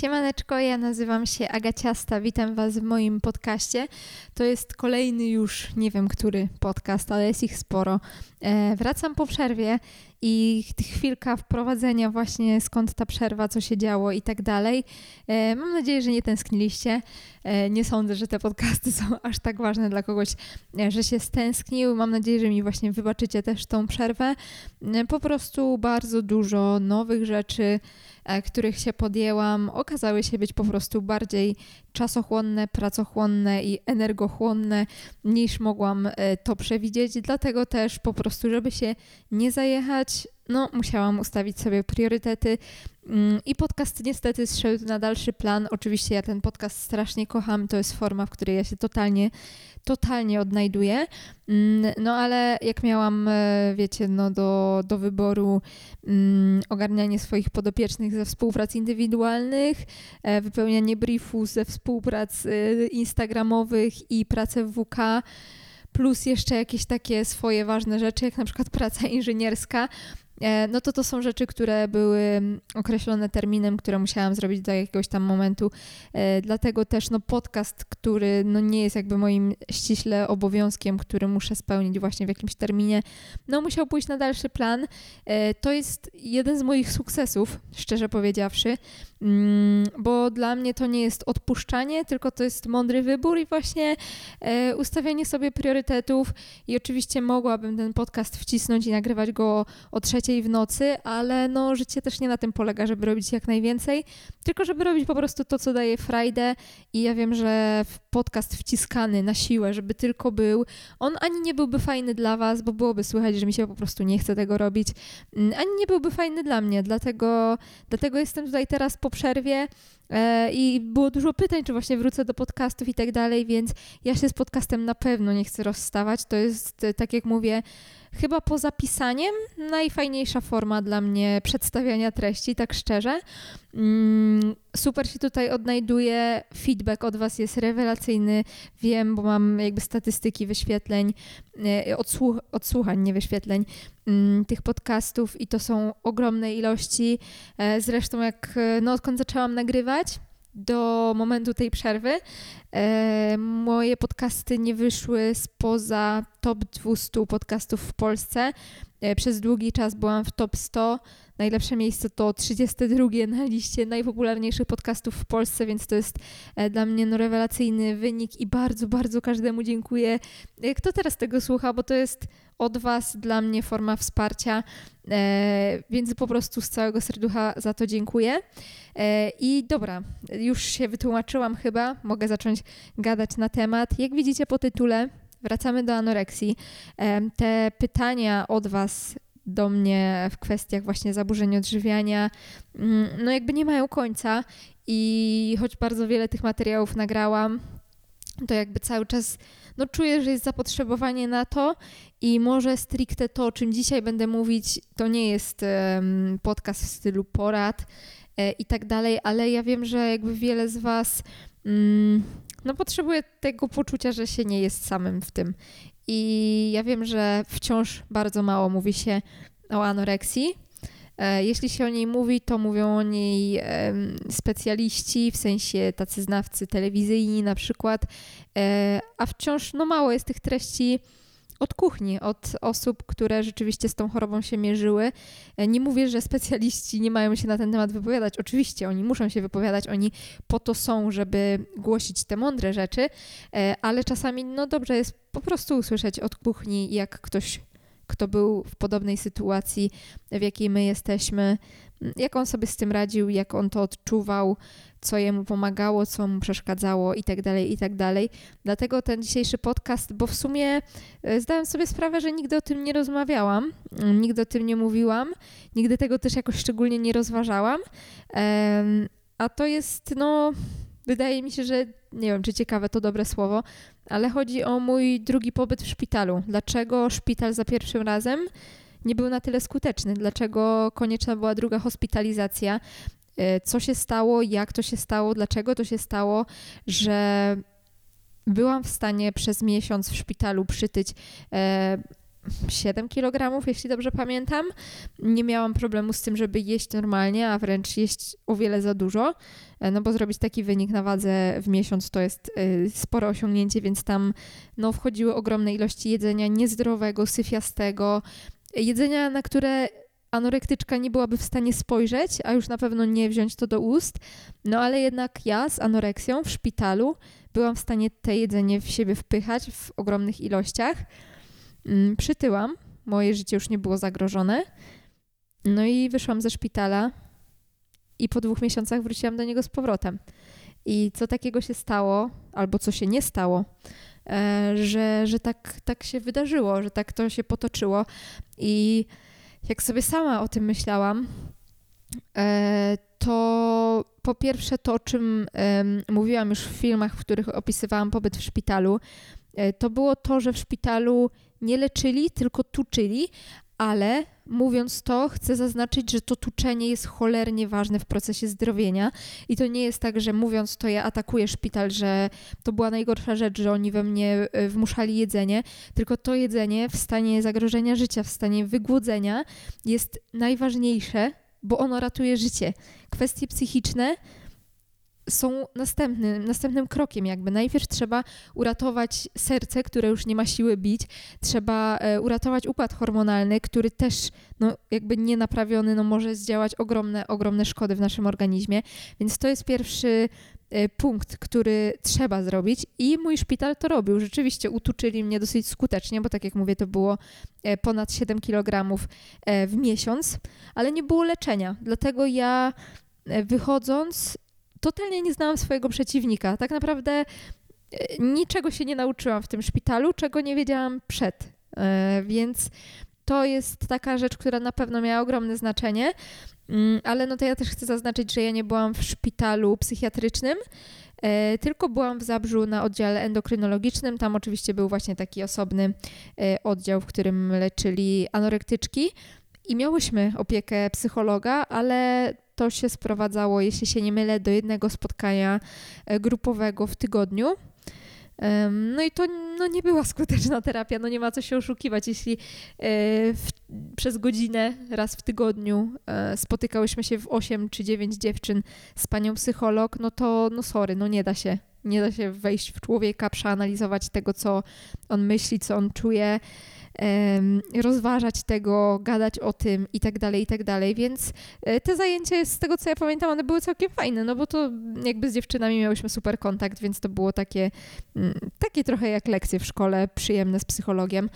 Siemaneczko, ja nazywam się Agaciasta, witam Was w moim podcaście. To jest kolejny już, nie wiem który podcast, ale jest ich sporo. E, wracam po przerwie i chwilka wprowadzenia właśnie skąd ta przerwa, co się działo i tak dalej. E, mam nadzieję, że nie tęskniliście. E, nie sądzę, że te podcasty są aż tak ważne dla kogoś, że się stęsknił. Mam nadzieję, że mi właśnie wybaczycie też tą przerwę. Po prostu bardzo dużo nowych rzeczy, których się podjęłam, okazały się być po prostu bardziej czasochłonne, pracochłonne i energochłonne niż mogłam to przewidzieć. Dlatego też po prostu, żeby się nie zajechać, no musiałam ustawić sobie priorytety mm, i podcast niestety zszedł na dalszy plan. Oczywiście ja ten podcast strasznie kocham, to jest forma, w której ja się totalnie, totalnie odnajduję. Mm, no ale jak miałam, e, wiecie, no do, do wyboru mm, ogarnianie swoich podopiecznych ze współprac indywidualnych, e, wypełnianie briefu ze współprac e, instagramowych i pracę w WK, plus jeszcze jakieś takie swoje ważne rzeczy, jak na przykład praca inżynierska, no to to są rzeczy, które były określone terminem, które musiałam zrobić do jakiegoś tam momentu. E, dlatego też no podcast, który no nie jest jakby moim ściśle obowiązkiem, który muszę spełnić właśnie w jakimś terminie, no musiał pójść na dalszy plan. E, to jest jeden z moich sukcesów, szczerze powiedziawszy, mm, bo dla mnie to nie jest odpuszczanie, tylko to jest mądry wybór i właśnie ustawianie sobie priorytetów i oczywiście mogłabym ten podcast wcisnąć i nagrywać go o trzeciej w nocy, ale no życie też nie na tym polega, żeby robić jak najwięcej, tylko żeby robić po prostu to, co daje frajdę i ja wiem, że podcast wciskany na siłę, żeby tylko był, on ani nie byłby fajny dla was, bo byłoby słychać, że mi się po prostu nie chce tego robić, mm, ani nie byłby fajny dla mnie, dlatego, dlatego jestem tutaj teraz po przerwie, e, i było dużo pytań, czy właśnie wrócę do podcastów i tak dalej, więc ja się z podcastem na pewno nie chcę rozstawać. To jest, tak jak mówię, chyba poza pisaniem najfajniejsza forma dla mnie przedstawiania treści, tak szczerze. Mm, super się tutaj odnajduje, feedback od Was jest rewelacyjny, wiem, bo mam jakby statystyki wyświetleń, e, odsłuch odsłuchań, nie wyświetleń mm, tych podcastów i to są ogromne ilości. E, zresztą jak, e, no odkąd zaczęłam nagrywać, do momentu tej przerwy. E, moje podcasty nie wyszły spoza top 200 podcastów w Polsce. E, przez długi czas byłam w top 100. Najlepsze miejsce to 32 na liście najpopularniejszych podcastów w Polsce, więc to jest e, dla mnie no, rewelacyjny wynik i bardzo, bardzo każdemu dziękuję, e, kto teraz tego słucha, bo to jest od Was dla mnie forma wsparcia, więc po prostu z całego serducha za to dziękuję. I dobra, już się wytłumaczyłam chyba, mogę zacząć gadać na temat. Jak widzicie po tytule, wracamy do anoreksji. Te pytania od Was do mnie w kwestiach właśnie zaburzeń odżywiania, mm, no jakby nie mają końca i choć bardzo wiele tych materiałów nagrałam, to jakby cały czas no czuję, że jest zapotrzebowanie na to i może stricte to, o czym dzisiaj będę mówić, to nie jest um, podcast w stylu porad e, i tak dalej, ale ja wiem, że jakby wiele z Was mm, no potrzebuję tego poczucia, że się nie jest samym w tym. I ja wiem, że wciąż bardzo mało mówi się o anoreksji. E, jeśli się o niej mówi, to mówią o niej specjaliści, w sensie tacy znawcy telewizyjni na przykład, e, a wciąż no mało jest tych treści od kuchni, od osób, które rzeczywiście z tą chorobą się mierzyły. E, nie mówię, że specjaliści nie mają się na ten temat wypowiadać. Oczywiście oni muszą się wypowiadać, oni po to są, żeby głosić te mądre rzeczy, ale czasami no dobrze jest po prostu usłyszeć od kuchni, jak ktoś kto był w podobnej sytuacji, w jakiej my jesteśmy, jak on sobie z tym radził, jak on to odczuwał, co jemu pomagało, co mu przeszkadzało i tak dalej, i tak. Dlatego ten dzisiejszy podcast, bo w sumie e, zdałem sobie sprawę, że nigdy o tym nie rozmawiałam, nigdy o tym nie mówiłam, nigdy tego też jakoś szczególnie nie rozważałam. A to jest, no, wydaje mi się, że nie wiem, czy ciekawe to dobre słowo, ale chodzi o mój drugi pobyt w szpitalu. Dlaczego szpital za pierwszym razem? nie był na tyle skuteczny. Dlaczego konieczna była druga hospitalizacja? E, co się stało, jak to się stało, dlaczego to się stało, że byłam w stanie przez miesiąc w szpitalu przytyć e, 7 kg, jeśli dobrze pamiętam. Nie miałam problemu z tym, żeby jeść normalnie, a wręcz jeść o wiele za dużo, e, no bo zrobić taki wynik na wadze w miesiąc to jest e, spore osiągnięcie, więc tam no, wchodziły ogromne ilości jedzenia niezdrowego, syfiastego, jedzenia, na które anorektyczka nie byłaby w stanie spojrzeć, a już na pewno nie wziąć to do ust. No ale jednak ja z anoreksją w szpitalu byłam w stanie te jedzenie w siebie wpychać w ogromnych ilościach. Mm, przytyłam, moje życie już nie było zagrożone. No i wyszłam ze szpitala i po dwóch miesiącach wróciłam do niego z powrotem. I co takiego się stało, albo co się nie stało, e, że, że tak, tak się wydarzyło, że tak to się potoczyło. I jak sobie sama o tym myślałam, e, to po pierwsze to, o czym mówiłam już w filmach, w których opisywałam pobyt w szpitalu, e, to było to, że w szpitalu nie leczyli, tylko tuczyli, ale mówiąc to, chcę zaznaczyć, że to tuczenie jest cholernie ważne w procesie zdrowienia i to nie jest tak, że mówiąc to ja atakuję szpital, że to była najgorsza rzecz, że oni we mnie e, wmuszali jedzenie, tylko to jedzenie w stanie zagrożenia życia, w stanie wygłodzenia jest najważniejsze, bo ono ratuje życie. Kwestie psychiczne są następnym, następnym krokiem jakby. Najpierw trzeba uratować serce, które już nie ma siły bić, trzeba e, uratować układ hormonalny, który też no, jakby nienaprawiony no, może zdziałać ogromne, ogromne szkody w naszym organizmie, więc to jest pierwszy e, punkt, który trzeba zrobić i mój szpital to robił. Rzeczywiście utuczyli mnie dosyć skutecznie, bo tak jak mówię, to było e, ponad 7 kg w miesiąc, ale nie było leczenia. Dlatego ja wychodząc totalnie nie znałam swojego przeciwnika. Tak naprawdę e, niczego się nie nauczyłam w tym szpitalu, czego nie wiedziałam przed. E, więc to jest taka rzecz, która na pewno miała ogromne znaczenie. Mm, ale no to ja też chcę zaznaczyć, że ja nie byłam w szpitalu psychiatrycznym, e, tylko byłam w Zabrzu na oddziale endokrynologicznym. Tam oczywiście był właśnie taki osobny oddział, w którym leczyli anorektyczki i miałyśmy opiekę psychologa, ale to się sprowadzało, jeśli się nie mylę, do jednego spotkania e, grupowego w tygodniu. No i to no, nie była skuteczna terapia, no nie ma co się oszukiwać. Jeśli e, w, przez godzinę raz w tygodniu e, spotykałyśmy się w 8 czy 9 dziewczyn z panią psycholog, no to no sorry, no nie da się. Nie da się wejść w człowieka, przeanalizować tego, co on myśli, co on czuje rozważać tego, gadać o tym i tak dalej, i tak dalej. Więc e, te zajęcia, z tego co ja pamiętam, one były całkiem fajne, no bo to jakby z dziewczynami miałyśmy super kontakt, więc to było takie, mm, takie trochę jak lekcje w szkole, przyjemne z psychologiem.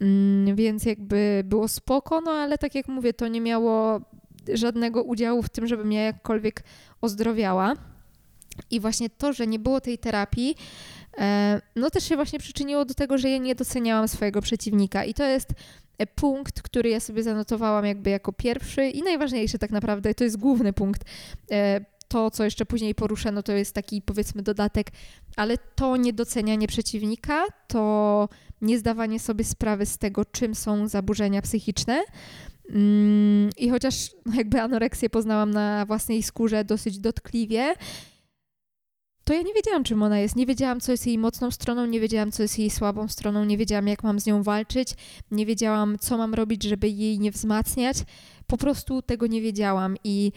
Mm, więc jakby było spoko, no ale tak jak mówię, to nie miało żadnego udziału w tym, żebym ja jakkolwiek ozdrowiała. I właśnie to, że nie było tej terapii, no też się właśnie przyczyniło do tego, że ja nie doceniałam swojego przeciwnika i to jest e, punkt, który ja sobie zanotowałam jakby jako pierwszy i najważniejszy tak naprawdę, to jest główny punkt. E, to, co jeszcze później poruszę, no to jest taki powiedzmy dodatek, ale to niedocenianie przeciwnika, to niezdawanie sobie sprawy z tego, czym są zaburzenia psychiczne. Mm, I chociaż no jakby anoreksję poznałam na własnej skórze dosyć dotkliwie, to ja nie wiedziałam, czym ona jest. Nie wiedziałam, co jest jej mocną stroną, nie wiedziałam, co jest jej słabą stroną, nie wiedziałam, jak mam z nią walczyć, nie wiedziałam, co mam robić, żeby jej nie wzmacniać. Po prostu tego nie wiedziałam i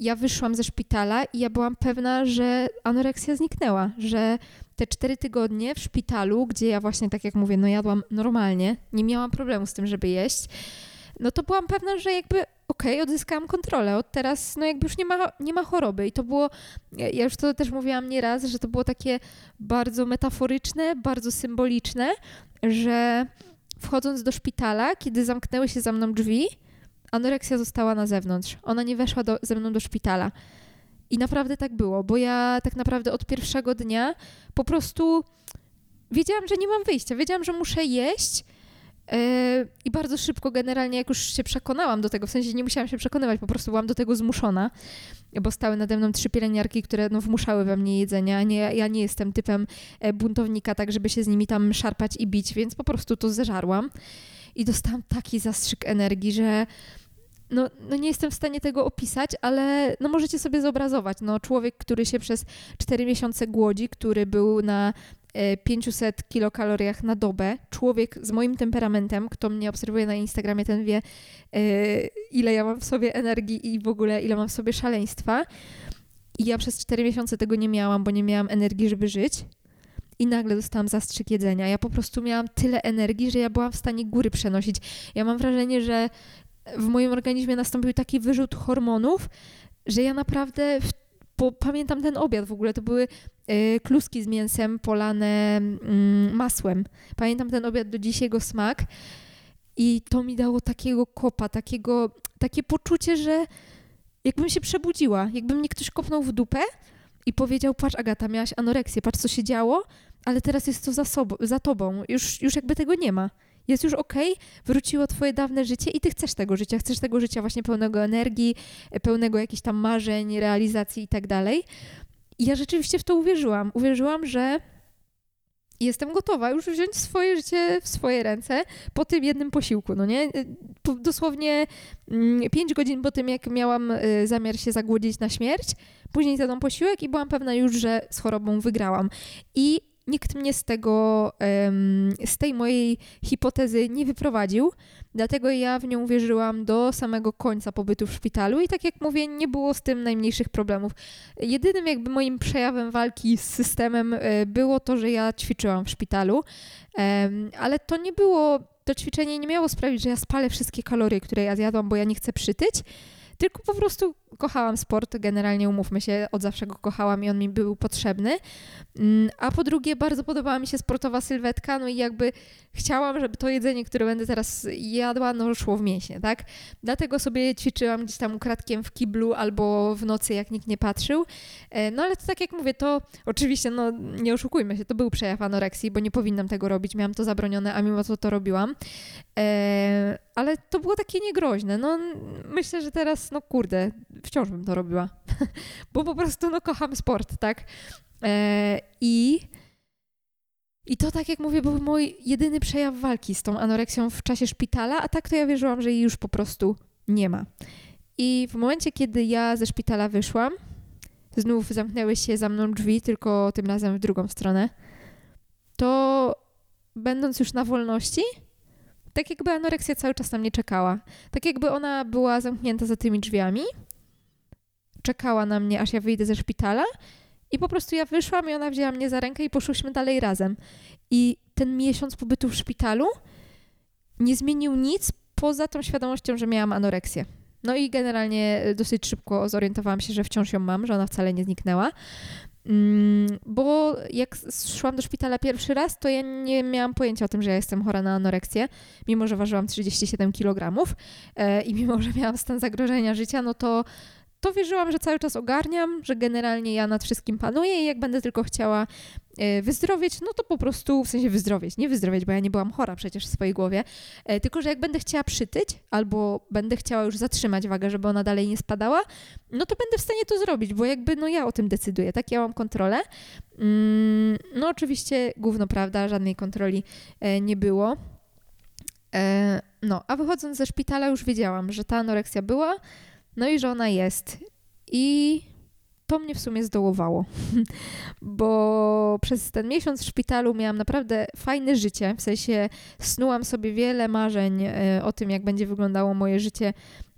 ja wyszłam ze szpitala i ja byłam pewna, że anoreksja zniknęła, że te cztery tygodnie w szpitalu, gdzie ja właśnie, tak jak mówię, no jadłam normalnie, nie miałam problemu z tym, żeby jeść, no to byłam pewna, że jakby okej, okay, odzyskałam kontrolę, od teraz no jakby już nie ma, nie ma choroby i to było, ja już to też mówiłam nieraz, że to było takie bardzo metaforyczne, bardzo symboliczne, że wchodząc do szpitala, kiedy zamknęły się za mną drzwi, anoreksja została na zewnątrz. Ona nie weszła do, ze mną do szpitala. I naprawdę tak było, bo ja tak naprawdę od pierwszego dnia po prostu wiedziałam, że nie mam wyjścia. Wiedziałam, że muszę jeść, I bardzo szybko, generalnie, jak już się przekonałam do tego, w sensie nie musiałam się przekonywać, po prostu byłam do tego zmuszona, bo stały nade mną trzy pielęgniarki, które no, wmuszały we mnie jedzenia. Nie, ja nie jestem typem e, buntownika, tak żeby się z nimi tam szarpać i bić, więc po prostu to zeżarłam. I dostałam taki zastrzyk energii, że no, no nie jestem w stanie tego opisać, ale no możecie sobie zobrazować. No, człowiek, który się przez cztery miesiące głodzi, który był na 500 kilokaloriach na dobę. Człowiek z moim temperamentem, kto mnie obserwuje na Instagramie, ten wie, ile ja mam w sobie energii i w ogóle ile mam w sobie szaleństwa. I ja przez 4 miesiące tego nie miałam, bo nie miałam energii, żeby żyć. I nagle dostałam zastrzyk jedzenia. Ja po prostu miałam tyle energii, że ja byłam w stanie góry przenosić. Ja mam wrażenie, że w moim organizmie nastąpił taki wyrzut hormonów, że ja naprawdę w, po, pamiętam ten obiad w ogóle. To były y, kluski z mięsem polane y, masłem. Pamiętam ten obiad do dzisiaj jego smak. I to mi dało takiego kopa, takiego, takie poczucie, że jakbym się przebudziła, jakby mnie ktoś kopnął w dupę i powiedział, patrz Agata, miałaś anoreksję, patrz co się działo, ale teraz jest to za, sobą, za tobą, już, już jakby tego nie ma. Jest już okej, okay, wróciło twoje dawne życie i ty chcesz tego życia, chcesz tego życia właśnie pełnego energii, pełnego jakichś tam marzeń, realizacji i tak dalej. Ja rzeczywiście w to uwierzyłam. Uwierzyłam, że jestem gotowa już wziąć swoje życie w swoje ręce po tym jednym posiłku, no nie? Dosłownie mm, pięć godzin po tym, jak miałam y, zamiar się zagłodzić na śmierć, później zjadłam posiłek i byłam pewna już, że z chorobą wygrałam. I nikt mnie z tego, z tej mojej hipotezy nie wyprowadził, dlatego ja w nią wierzyłam do samego końca pobytu w szpitalu i tak jak mówię, nie było z tym najmniejszych problemów. Jedynym jakby moim przejawem walki z systemem e, było to, że ja ćwiczyłam w szpitalu, ale to nie było, to ćwiczenie nie miało sprawić, że ja spalę wszystkie kalorie, które ja zjadłam, bo ja nie chcę przytyć, tylko po prostu kochałam sport, generalnie umówmy się, od zawsze go kochałam i on mi był potrzebny. Mm, a po drugie, bardzo podobała mi się sportowa sylwetka, no i jakby chciałam, żeby to jedzenie, które będę teraz jadła, no szło w mięśnie, tak? Dlatego sobie ćwiczyłam gdzieś tam ukradkiem w kiblu albo w nocy, jak nikt nie patrzył. E, no ale to tak jak mówię, to oczywiście, no nie oszukujmy się, to był przejaw anoreksji, bo nie powinnam tego robić, miałam to zabronione, a mimo to to robiłam. E, ale to było takie niegroźne. No myślę, że teraz, no kurde, wciąż bym to robiła, bo po prostu no kocham sport, tak? E, I i to, tak jak mówię, był mój jedyny przejaw walki z tą anoreksją w czasie szpitala, a tak to ja wierzyłam, że jej już po prostu nie ma. I w momencie, kiedy ja ze szpitala wyszłam, znów zamknęły się za mną drzwi, tylko tym razem w drugą stronę, to będąc już na wolności, tak jakby anoreksja cały czas na mnie czekała. Tak jakby ona była zamknięta za tymi drzwiami, czekała na mnie, aż ja wyjdę ze szpitala i po prostu ja wyszłam i ona wzięła mnie za rękę i poszłyśmy dalej razem. I ten miesiąc pobytu w szpitalu nie zmienił nic poza tą świadomością, że miałam anoreksję. No i generalnie dosyć szybko zorientowałam się, że wciąż ją mam, że ona wcale nie zniknęła. Mm, bo jak szłam do szpitala pierwszy raz, to ja nie miałam pojęcia o tym, że ja jestem chora na anoreksję, mimo że ważyłam 37 kg e, i mimo że miałam stan zagrożenia życia, no to to wierzyłam, że cały czas ogarniam, że generalnie ja nad wszystkim panuję i jak będę tylko chciała e, wyzdrowieć, no to po prostu, w sensie wyzdrowieć, nie wyzdrowieć, bo ja nie byłam chora przecież w swojej głowie, e, tylko że jak będę chciała przytyć albo będę chciała już zatrzymać wagę, żeby ona dalej nie spadała, no to będę w stanie to zrobić, bo jakby no ja o tym decyduję, tak? Ja mam kontrolę. Mm, no oczywiście gówno prawda, żadnej kontroli e, nie było. No, a wychodząc ze szpitala już wiedziałam, że ta anoreksja była, no i że ona jest. I to mnie w sumie zdołowało, bo przez ten miesiąc w szpitalu miałam naprawdę fajne życie, w sensie snułam sobie wiele marzeń e, o tym, jak będzie wyglądało moje życie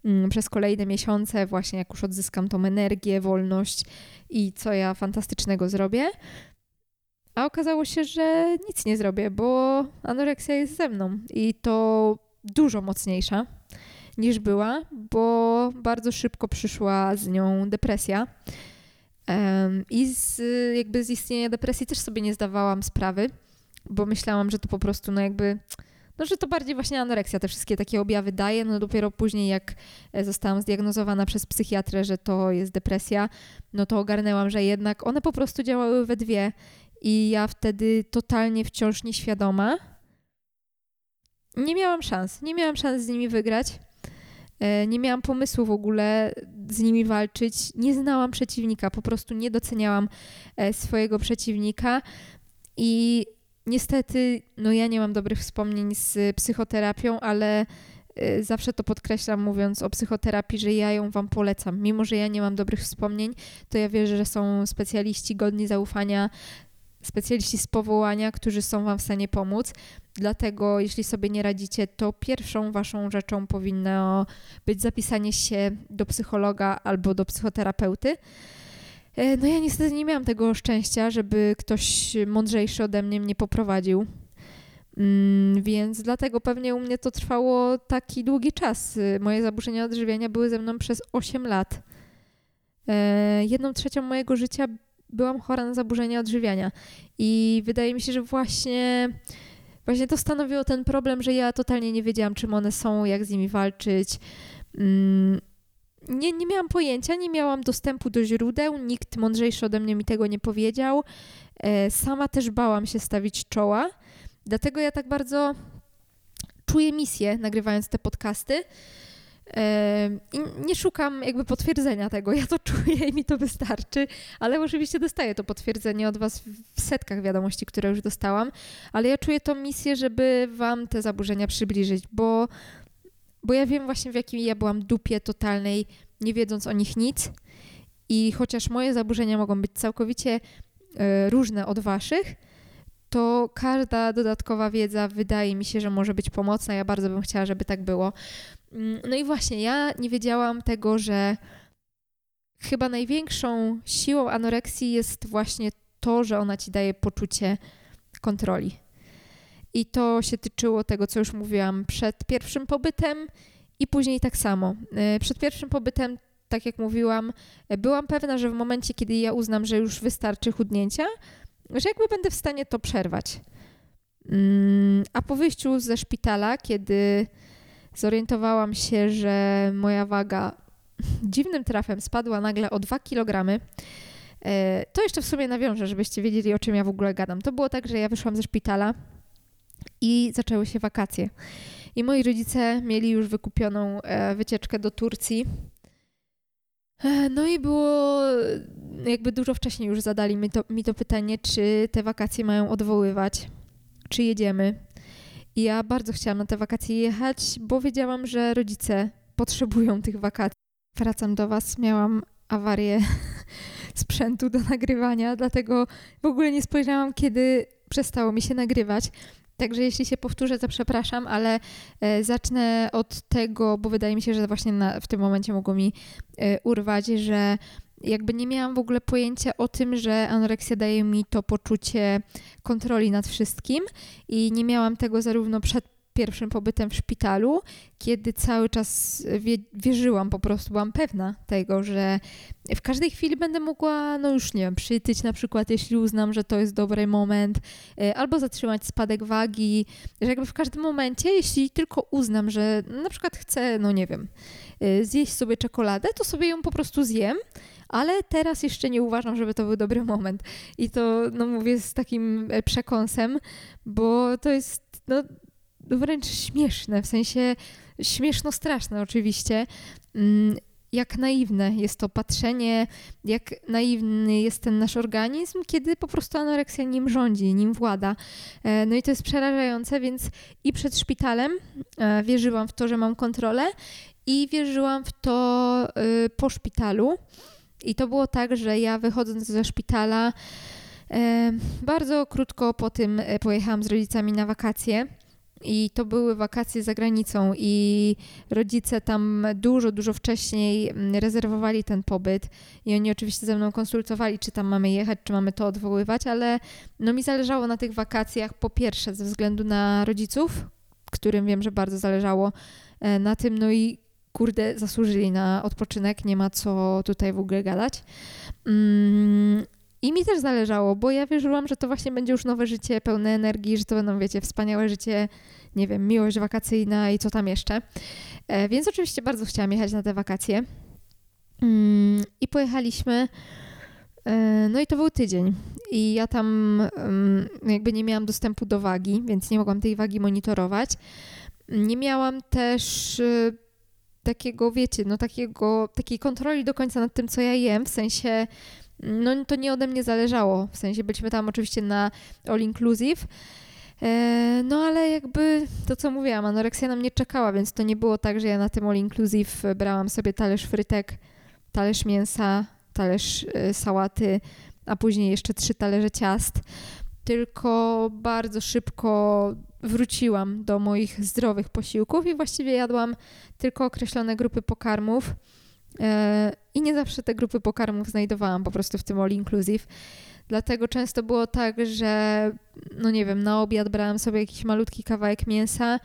mm, przez kolejne miesiące, właśnie jak już odzyskam tą energię, wolność i co ja fantastycznego zrobię. A okazało się, że nic nie zrobię, bo anoreksja jest ze mną i to dużo mocniejsza niż była, bo bardzo szybko przyszła z nią depresja. I z, jakby z istnienia depresji też sobie nie zdawałam sprawy, bo myślałam, że to po prostu no jakby no, że to bardziej właśnie anoreksja te wszystkie takie objawy daje, no dopiero później jak e, zostałam zdiagnozowana przez psychiatrę, że to jest depresja, no to ogarnęłam, że jednak one po prostu działały we dwie i ja wtedy totalnie wciąż nieświadoma nie miałam szans, nie miałam szans z nimi wygrać. E, nie miałam pomysłu w ogóle z nimi walczyć. Nie znałam przeciwnika, po prostu nie doceniałam e, swojego przeciwnika i niestety, no ja nie mam dobrych wspomnień z psychoterapią, ale e, zawsze to podkreślam mówiąc o psychoterapii, że ja ją Wam polecam. Mimo, że ja nie mam dobrych wspomnień, to ja wierzę, że są specjaliści godni zaufania specjaliści z powołania, którzy są Wam w stanie pomóc. Dlatego, jeśli sobie nie radzicie, to pierwszą Waszą rzeczą powinno być zapisanie się do psychologa albo do psychoterapeuty. E, no ja niestety nie miałam tego szczęścia, żeby ktoś mądrzejszy ode mnie mnie poprowadził. Mm, więc dlatego pewnie u mnie to trwało taki długi czas. Moje zaburzenia odżywiania były ze mną przez 8 lat. E, jedną trzecią mojego życia byłam chora na zaburzenia odżywiania. I wydaje mi się, że właśnie, właśnie to stanowiło ten problem, że ja totalnie nie wiedziałam, czym one są, jak z nimi walczyć. Mm, nie, nie miałam pojęcia, nie miałam dostępu do źródeł, nikt mądrzejszy ode mnie mi tego nie powiedział. E, sama też bałam się stawić czoła, dlatego ja tak bardzo czuję misję nagrywając te podcasty. E, I nie szukam jakby potwierdzenia tego, ja to czuję i mi to wystarczy, ale oczywiście dostaję to potwierdzenie od Was w setkach wiadomości, które już dostałam, ale ja czuję tą misję, żeby Wam te zaburzenia przybliżyć, bo bo ja wiem właśnie w jakim ja byłam dupie totalnej, nie wiedząc o nich nic. I chociaż moje zaburzenia mogą być całkowicie y, różne od waszych, to każda dodatkowa wiedza wydaje mi się, że może być pomocna. Ja bardzo bym chciała, żeby tak było. Mm, no i właśnie, ja nie wiedziałam tego, że chyba największą siłą anoreksji jest właśnie to, że ona ci daje poczucie kontroli. I to się tyczyło tego, co już mówiłam przed pierwszym pobytem i później tak samo. E, przed pierwszym pobytem, tak jak mówiłam, e, byłam pewna, że w momencie, kiedy ja uznam, że już wystarczy chudnięcia, że jakby będę w stanie to przerwać. Mm, a po wyjściu ze szpitala, kiedy zorientowałam się, że moja waga dziwnym trafem spadła nagle o 2 kg, e, to jeszcze w sumie nawiążę, żebyście wiedzieli, o czym ja w ogóle gadam. To było tak, że ja wyszłam ze szpitala i zaczęły się wakacje. I moi rodzice mieli już wykupioną e, wycieczkę do Turcji. E, no i było, jakby dużo wcześniej już zadali mi to, mi to pytanie, czy te wakacje mają odwoływać, czy jedziemy. Ja bardzo chciałam na te wakacje jechać, bo wiedziałam, że rodzice potrzebują tych wakacji. Wracam do Was, miałam awarię sprzętu do nagrywania, dlatego w ogóle nie spojrzałam, kiedy przestało mi się nagrywać. Także jeśli się powtórzę, to przepraszam, ale e, zacznę od tego, bo wydaje mi się, że właśnie na, w tym momencie mogło mi e, urwać, że jakby nie miałam w ogóle pojęcia o tym, że anoreksja daje mi to poczucie kontroli nad wszystkim i nie miałam tego zarówno przed pierwszym pobytem w szpitalu, kiedy cały czas wie, wierzyłam po prostu, byłam pewna tego, że w każdej chwili będę mogła, no już nie wiem, przytyć na przykład, jeśli uznam, że to jest dobry moment, e, albo zatrzymać spadek wagi, że jakby w każdym momencie, jeśli tylko uznam, że na przykład chcę, no nie wiem, e, zjeść sobie czekoladę, to sobie ją po prostu zjem, ale teraz jeszcze nie uważam, żeby to był dobry moment. I to, no mówię z takim e, przekąsem, bo to jest, no wręcz śmieszne, w sensie śmieszno-straszne oczywiście. Mm, jak naiwne jest to patrzenie, jak naiwny jest ten nasz organizm, kiedy po prostu anoreksja nim rządzi, nim włada. E, no i to jest przerażające, więc i przed szpitalem e, wierzyłam w to, że mam kontrolę i wierzyłam w to y, po szpitalu. I to było tak, że ja wychodząc ze szpitala, e, bardzo krótko po tym pojechałam z rodzicami na wakacje. I to były wakacje za granicą, i rodzice tam dużo, dużo wcześniej mm, rezerwowali ten pobyt. I oni oczywiście ze mną konsultowali, czy tam mamy jechać, czy mamy to odwoływać, ale no mi zależało na tych wakacjach po pierwsze ze względu na rodziców, którym wiem, że bardzo zależało e, na tym, no i kurde, zasłużyli na odpoczynek, nie ma co tutaj w ogóle gadać. Mm, i mi też zależało, bo ja wierzyłam, że to właśnie będzie już nowe życie, pełne energii, że to będą, wiecie, wspaniałe życie, nie wiem, miłość wakacyjna i co tam jeszcze. E, więc oczywiście bardzo chciałam jechać na te wakacje. Mm, I pojechaliśmy. E, no i to był tydzień. I ja tam mm, jakby nie miałam dostępu do wagi, więc nie mogłam tej wagi monitorować. Nie miałam też y, takiego, wiecie, no takiego, takiej kontroli do końca nad tym, co ja jem, w sensie no to nie ode mnie zależało. W sensie byliśmy tam oczywiście na all inclusive. E, no ale jakby to, co mówiłam, anoreksja na mnie czekała, więc to nie było tak, że ja na tym all inclusive brałam sobie talerz frytek, talerz mięsa, talerz e, sałaty, a później jeszcze trzy talerze ciast. Tylko bardzo szybko wróciłam do moich zdrowych posiłków i właściwie jadłam tylko określone grupy pokarmów. E, I nie zawsze te grupy pokarmów znajdowałam po prostu w tym all inclusive. Dlatego często było tak, że no nie wiem, na obiad brałam sobie jakiś malutki kawałek mięsa,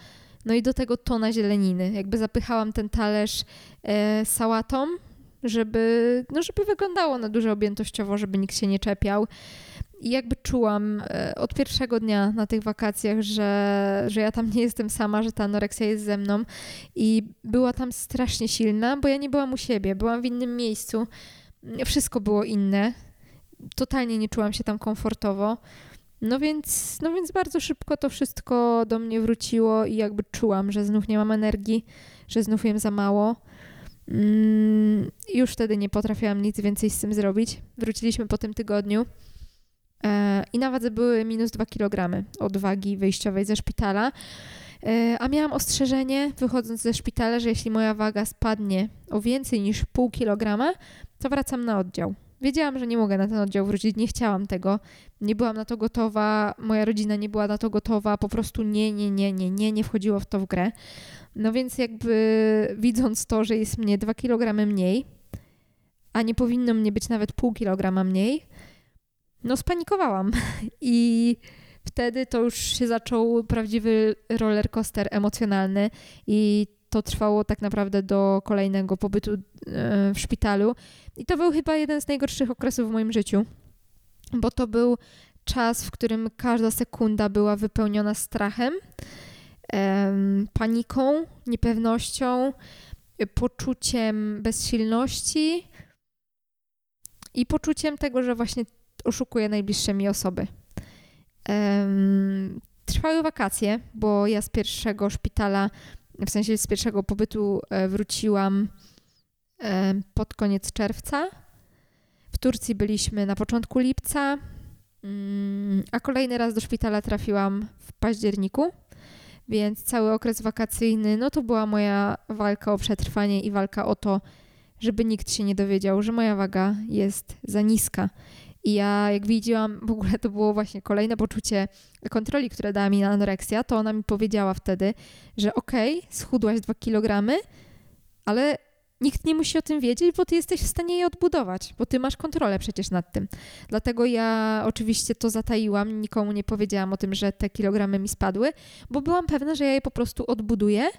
no i do tego tona zieleniny. Jakby zapychałam ten talerz e, sałatą, żeby, no żeby wyglądało na dużo objętościowo, żeby nikt się nie czepiał. I jakby czułam e, od pierwszego dnia na tych wakacjach, że, że ja tam nie jestem sama, że ta anoreksja jest ze mną. I była tam strasznie silna, bo ja nie byłam u siebie, byłam w innym miejscu. Wszystko było inne. Totalnie nie czułam się tam komfortowo. No więc, no więc bardzo szybko to wszystko do mnie wróciło i jakby czułam, że znów nie mam energii, że znów jem za mało. Mm, już wtedy nie potrafiłam nic więcej z tym zrobić. Wróciliśmy po tym tygodniu i na wadze były minus 2 kg od wagi wyjściowej ze szpitala. E, a miałam ostrzeżenie, wychodząc ze szpitala, że jeśli moja waga spadnie o więcej niż pół kilograma, to wracam na oddział. Wiedziałam, że nie mogę na ten oddział wrócić, nie chciałam tego, nie byłam na to gotowa, moja rodzina nie była na to gotowa, po prostu nie, nie, nie, nie, nie, nie wchodziło w to w grę. No więc jakby widząc to, że jest mnie 2 kg mniej, a nie powinno mnie być nawet pół kilograma mniej, no spanikowałam i wtedy to już się zaczął prawdziwy roller coaster emocjonalny i to trwało tak naprawdę do kolejnego pobytu e, w szpitalu. I to był chyba jeden z najgorszych okresów w moim życiu, bo to był czas, w którym każda sekunda była wypełniona strachem, paniką, niepewnością, poczuciem bezsilności i poczuciem tego, że właśnie oszukuję najbliższe mi osoby. Trwały wakacje, bo ja z pierwszego szpitala w sensie z pierwszego pobytu e, wróciłam e, pod koniec czerwca. W Turcji byliśmy na początku lipca, mm, a kolejny raz do szpitala trafiłam w październiku, więc cały okres wakacyjny, no to była moja walka o przetrwanie i walka o to, żeby nikt się nie dowiedział, że moja waga jest za niska. I ja, jak widziałam, w ogóle to było właśnie kolejne poczucie kontroli, które dała mi anoreksja, to ona mi powiedziała wtedy, że okej, okay, schudłaś dwa kilogramy, ale nikt nie musi o tym wiedzieć, bo ty jesteś w stanie je odbudować, bo ty masz kontrolę przecież nad tym. Dlatego ja oczywiście to zataiłam, nikomu nie powiedziałam o tym, że te kilogramy mi spadły, bo byłam pewna, że ja je po prostu odbuduję.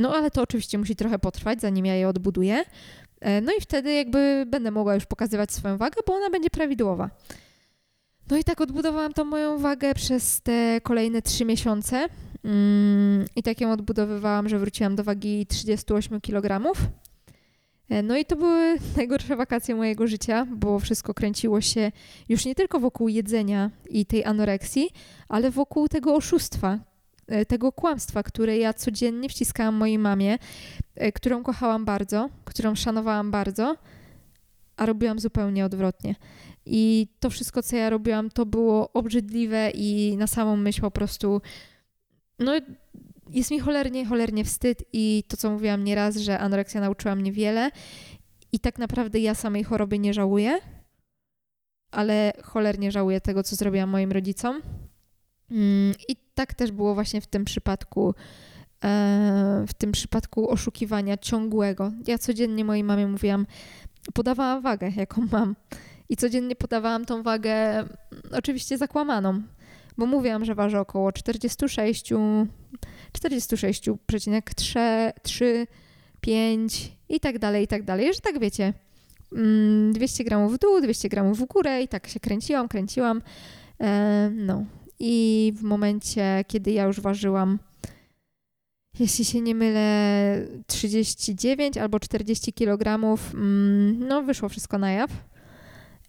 No ale to oczywiście musi trochę potrwać, zanim ja je odbuduję. E, no i wtedy jakby będę mogła już pokazywać swoją wagę, bo ona będzie prawidłowa. No i tak odbudowałam tą moją wagę przez te kolejne trzy miesiące. Mm, I tak ją odbudowywałam, że wróciłam do wagi 38 kg. E, no i to były najgorsze wakacje mojego życia, bo wszystko kręciło się już nie tylko wokół jedzenia i tej anoreksji, ale wokół tego oszustwa, tego kłamstwa, które ja codziennie wciskałam mojej mamie, e, którą kochałam bardzo, którą szanowałam bardzo, a robiłam zupełnie odwrotnie. I to wszystko, co ja robiłam, to było obrzydliwe i na samą myśl po prostu, no jest mi cholernie, cholernie wstyd i to, co mówiłam nieraz, że anoreksja nauczyła mnie wiele i tak naprawdę ja samej choroby nie żałuję, ale cholernie żałuję tego, co zrobiłam moim rodzicom. Mm, I tak też było właśnie w tym przypadku, e, w tym przypadku oszukiwania ciągłego. Ja codziennie mojej mamie mówiłam, podawałam wagę, jaką mam. I codziennie podawałam tą wagę, mm, oczywiście zakłamaną, bo mówiłam, że waży około 46, 46,3, 5 i tak dalej, i tak dalej. Że tak wiecie, 200 mm, gramów w dół, 200 gramów w górę i tak się kręciłam, kręciłam. E, no, i w momencie, kiedy ja już ważyłam, jeśli się nie mylę, 39 albo 40 kg, mm, no wyszło wszystko na jaw.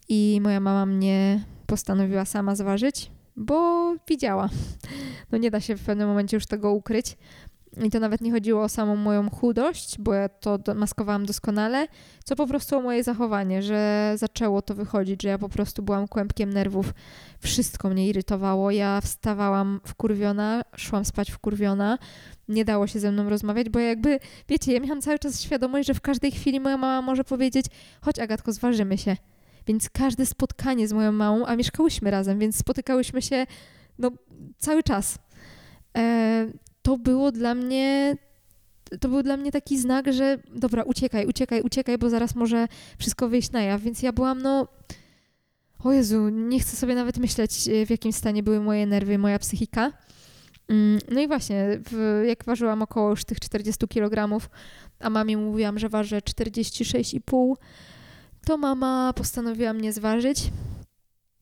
I moja mama mnie postanowiła sama zważyć, bo widziała. No nie da się w pewnym momencie już tego ukryć. I to nawet nie chodziło o samą moją chudość, bo ja to maskowałam doskonale, co po prostu o moje zachowanie, że zaczęło to wychodzić, że ja po prostu byłam kłębkiem nerwów. Wszystko mnie irytowało. Ja wstawałam wkurwiona, szłam spać wkurwiona. Nie dało się ze mną rozmawiać, bo jakby, wiecie, ja miałam cały czas świadomość, że w każdej chwili moja mama może powiedzieć: chodź Agatko, zważymy się. Więc każde spotkanie z moją mamą, a mieszkałyśmy razem, więc spotykałyśmy się no, cały czas. E, to było dla mnie to był dla mnie taki znak, że dobra, uciekaj, uciekaj, uciekaj, bo zaraz może wszystko wyjść na jaw. Więc ja byłam, no, o Jezu, nie chcę sobie nawet myśleć, w jakim stanie były moje nerwy, moja psychika. Mm, no i właśnie, w, jak ważyłam około już tych 40 kg, a mamie mówiłam, że ważę 46,5, to mama postanowiła mnie zważyć.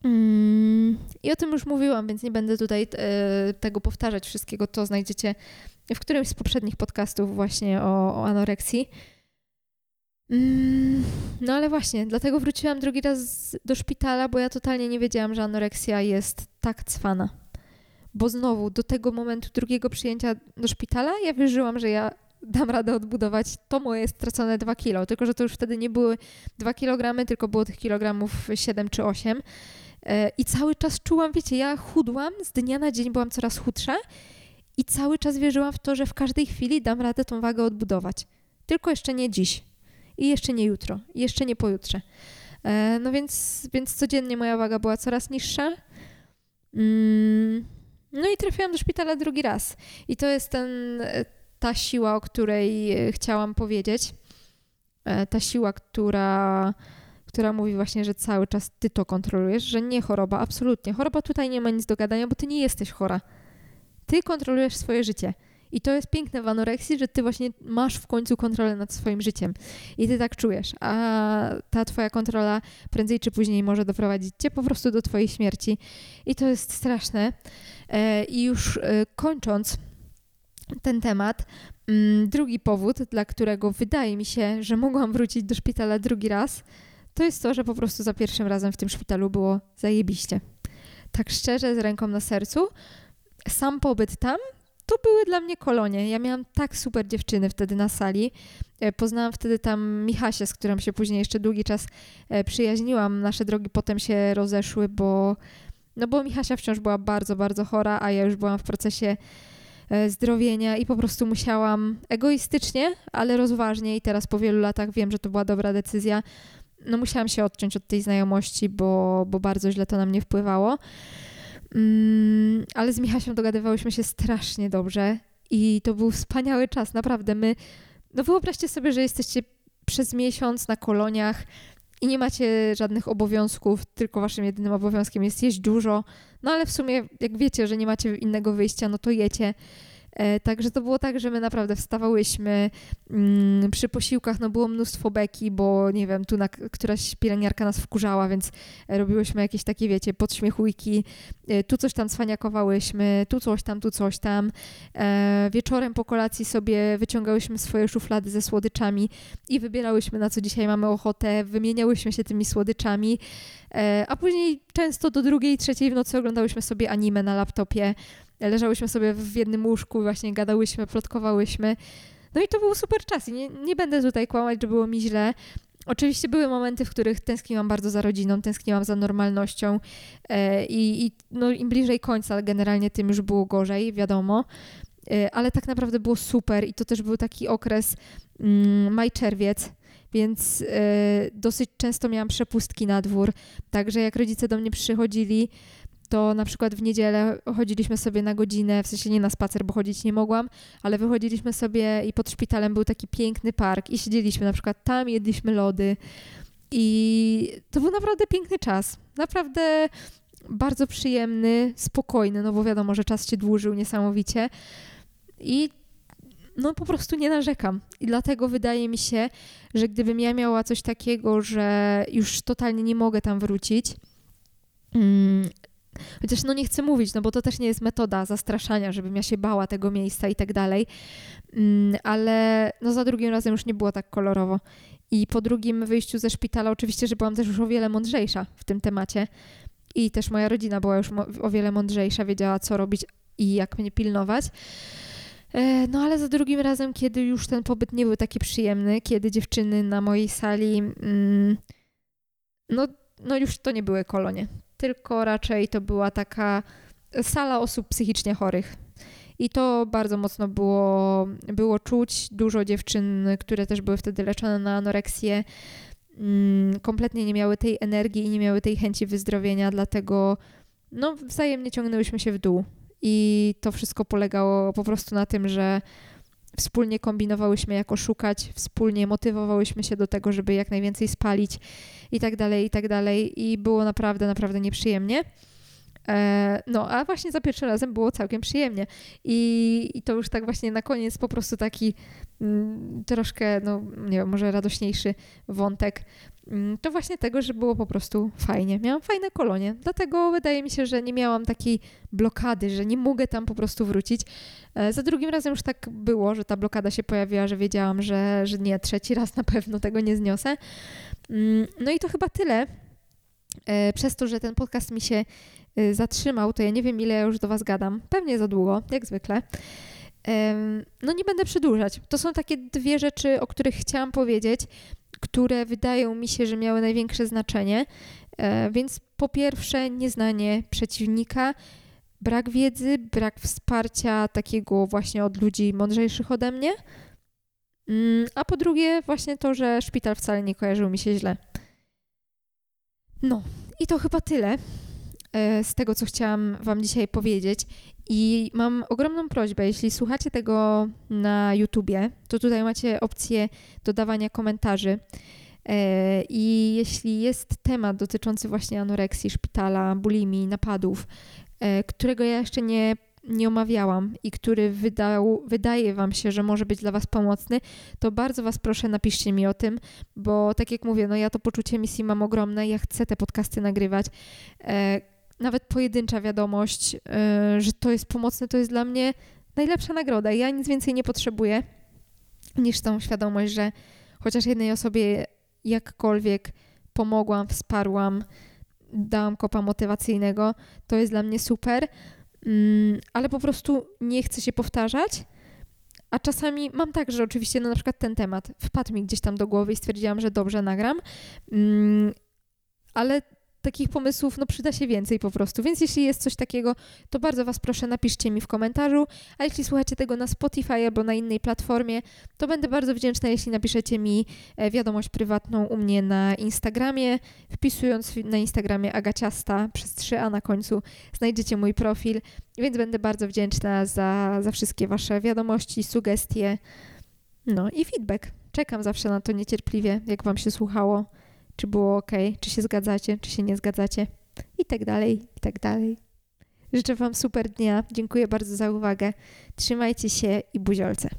Mm, I o tym już mówiłam, więc nie będę tutaj e, tego powtarzać wszystkiego. To znajdziecie w którymś z poprzednich podcastów właśnie o, o anoreksji. Mm, no ale właśnie, dlatego wróciłam drugi raz do szpitala, bo ja totalnie nie wiedziałam, że anoreksja jest tak cwana. Bo znowu, do tego momentu drugiego przyjęcia do szpitala, ja wierzyłam, że ja dam radę odbudować to moje stracone 2 kilo. Tylko, że to już wtedy nie były 2 kg, tylko było tych kilogramów 7 czy 8. E, I cały czas czułam, wiecie, ja chudłam, z dnia na dzień byłam coraz chudsza i cały czas wierzyłam w to, że w każdej chwili dam radę tą wagę odbudować. Tylko jeszcze nie dziś. I jeszcze nie jutro. I jeszcze nie pojutrze. E, no więc, więc codziennie moja waga była coraz niższa. Mm, no i trafiłam do szpitala drugi raz. I to jest ten, ta siła, o której chciałam powiedzieć. E, ta siła, która która mówi właśnie, że cały czas ty to kontrolujesz, że nie choroba, absolutnie. Choroba tutaj nie ma nic do gadania, bo ty nie jesteś chora. Ty kontrolujesz swoje życie. I to jest piękne w anoreksji, że ty właśnie masz w końcu kontrolę nad swoim życiem. I ty tak czujesz. A ta twoja kontrola prędzej czy później może doprowadzić cię po prostu do twojej śmierci. I to jest straszne. E, I już e, kończąc ten temat, mm, drugi powód, dla którego wydaje mi się, że mogłam wrócić do szpitala drugi raz, to jest to, że po prostu za pierwszym razem w tym szpitalu było zajebiście. Tak szczerze, z ręką na sercu, sam pobyt tam to były dla mnie kolonie. Ja miałam tak super dziewczyny wtedy na sali. E, poznałam wtedy tam Michasię, z którą się później jeszcze długi czas e, przyjaźniłam. Nasze drogi potem się rozeszły, bo, no bo Michasia wciąż była bardzo, bardzo chora, a ja już byłam w procesie e, zdrowienia i po prostu musiałam egoistycznie, ale rozważnie i teraz po wielu latach wiem, że to była dobra decyzja, no musiałam się odciąć od tej znajomości, bo, bo bardzo źle to na mnie wpływało. Mm, ale z Michasią dogadywałyśmy się strasznie dobrze i to był wspaniały czas, naprawdę. My, no wyobraźcie sobie, że jesteście przez miesiąc na koloniach i nie macie żadnych obowiązków, tylko waszym jedynym obowiązkiem jest jeść dużo. No ale w sumie, jak wiecie, że nie macie innego wyjścia, no to jecie. E, także to było tak, że my naprawdę wstawałyśmy mm, przy posiłkach, no było mnóstwo beki, bo nie wiem, tu na, któraś pielęgniarka nas wkurzała, więc robiłyśmy jakieś takie, wiecie, podśmiechujki, e, tu coś tam cwaniakowałyśmy, tu coś tam, tu coś tam. E, wieczorem po kolacji sobie wyciągałyśmy swoje szuflady ze słodyczami i wybierałyśmy na co dzisiaj mamy ochotę, wymieniałyśmy się tymi słodyczami, a później często do drugiej, trzeciej w nocy oglądałyśmy sobie anime na laptopie, leżałyśmy sobie w jednym łóżku, właśnie gadałyśmy, plotkowałyśmy. No i to był super czas i nie, nie będę tutaj kłamać, że było mi źle. Oczywiście były momenty, w których tęskniłam bardzo za rodziną, tęskniłam za normalnością e, i, i no, im bliżej końca generalnie tym już było gorzej, wiadomo. E, ale tak naprawdę było super i to też był taki okres mm, maj-czerwiec, więc e, dosyć często miałam przepustki na dwór. Także jak rodzice do mnie przychodzili, to na przykład w niedzielę chodziliśmy sobie na godzinę, w sensie nie na spacer, bo chodzić nie mogłam, ale wychodziliśmy sobie i pod szpitalem był taki piękny park i siedzieliśmy na przykład tam, jedliśmy lody i to był naprawdę piękny czas. Naprawdę bardzo przyjemny, spokojny, no bo wiadomo, że czas się dłużył niesamowicie i no po prostu nie narzekam. I dlatego wydaje mi się, że gdybym ja miała coś takiego, że już totalnie nie mogę tam wrócić, mm, Chociaż no nie chcę mówić, no bo to też nie jest metoda zastraszania, żebym ja się bała tego miejsca i tak dalej. Mm, ale no za drugim razem już nie było tak kolorowo. I po drugim wyjściu ze szpitala oczywiście, że byłam też już o wiele mądrzejsza w tym temacie. I też moja rodzina była już o wiele mądrzejsza, wiedziała co robić i jak mnie pilnować. E, no ale za drugim razem, kiedy już ten pobyt nie był taki przyjemny, kiedy dziewczyny na mojej sali, mm, no, no już to nie były kolonie tylko raczej to była taka sala osób psychicznie chorych. I to bardzo mocno było, było czuć. Dużo dziewczyn, które też były wtedy leczone na anoreksję, mm, kompletnie nie miały tej energii i nie miały tej chęci wyzdrowienia, dlatego no, wzajemnie ciągnęłyśmy się w dół. I to wszystko polegało po prostu na tym, że wspólnie kombinowałyśmy, jako szukać, wspólnie motywowałyśmy się do tego, żeby jak najwięcej spalić i tak dalej, i tak dalej. I było naprawdę, naprawdę nieprzyjemnie. E, no, a właśnie za pierwszym razem było całkiem przyjemnie. I, I, to już tak właśnie na koniec po prostu taki mm, troszkę, no nie wiem, może radośniejszy wątek. Mm, to właśnie tego, że było po prostu fajnie. Miałam fajne kolonie. Dlatego wydaje mi się, że nie miałam takiej blokady, że nie mogę tam po prostu wrócić. E, za drugim razem już tak było, że ta blokada się pojawiła, że wiedziałam, że, że nie, trzeci raz na pewno tego nie zniosę. Mm, no i to chyba tyle. E, przez to, że ten podcast mi się y, zatrzymał, to ja nie wiem, ile już do Was gadam. Pewnie za długo, jak zwykle. No nie będę przedłużać. To są takie dwie rzeczy, o których chciałam powiedzieć, które wydają mi się, że miały największe znaczenie. E, więc po pierwsze, nieznanie przeciwnika, brak wiedzy, brak wsparcia takiego właśnie od ludzi mądrzejszych ode mnie. Mm, a po drugie, właśnie to, że szpital wcale nie kojarzył mi się źle. No, i to chyba tyle z tego, co chciałam Wam dzisiaj powiedzieć. I mam ogromną prośbę, jeśli słuchacie tego na YouTubie, to tutaj macie opcję dodawania komentarzy. E, I jeśli jest temat dotyczący właśnie anoreksji, szpitala, bulimii, napadów, e, którego ja jeszcze nie nie omawiałam i który wydał, wydaje Wam się, że może być dla Was pomocny, to bardzo Was proszę, napiszcie mi o tym, bo tak jak mówię, no ja to poczucie misji mam ogromne, ja chcę te podcasty nagrywać. Nawet pojedyncza wiadomość, e, że to jest pomocne, to jest dla mnie najlepsza nagroda. Ja nic więcej nie potrzebuję niż tą świadomość, że chociaż jednej osobie jakkolwiek pomogłam, wsparłam, dałam kopa motywacyjnego, to jest dla mnie super. Mm, ale po prostu nie chcę się powtarzać. A czasami mam tak, że oczywiście, no na przykład ten temat wpadł mi gdzieś tam do głowy i stwierdziłam, że dobrze nagram, mm, ale takich pomysłów no, przyda się więcej po prostu. Więc jeśli jest coś takiego, to bardzo Was proszę, napiszcie mi w komentarzu. A jeśli słuchacie tego na Spotify albo na innej platformie, to będę bardzo wdzięczna, jeśli napiszecie mi e, wiadomość prywatną u mnie na Instagramie. Wpisując na Instagramie Agaciasta przez 3A na końcu znajdziecie mój profil, więc będę bardzo wdzięczna za, za wszystkie Wasze wiadomości, sugestie, no i feedback. Czekam zawsze na to niecierpliwie, jak Wam się słuchało czy było ok, czy się zgadzacie, czy się nie zgadzacie i tak dalej, i tak dalej. Życzę Wam super dnia. Dziękuję bardzo za uwagę. Trzymajcie się i buziolce.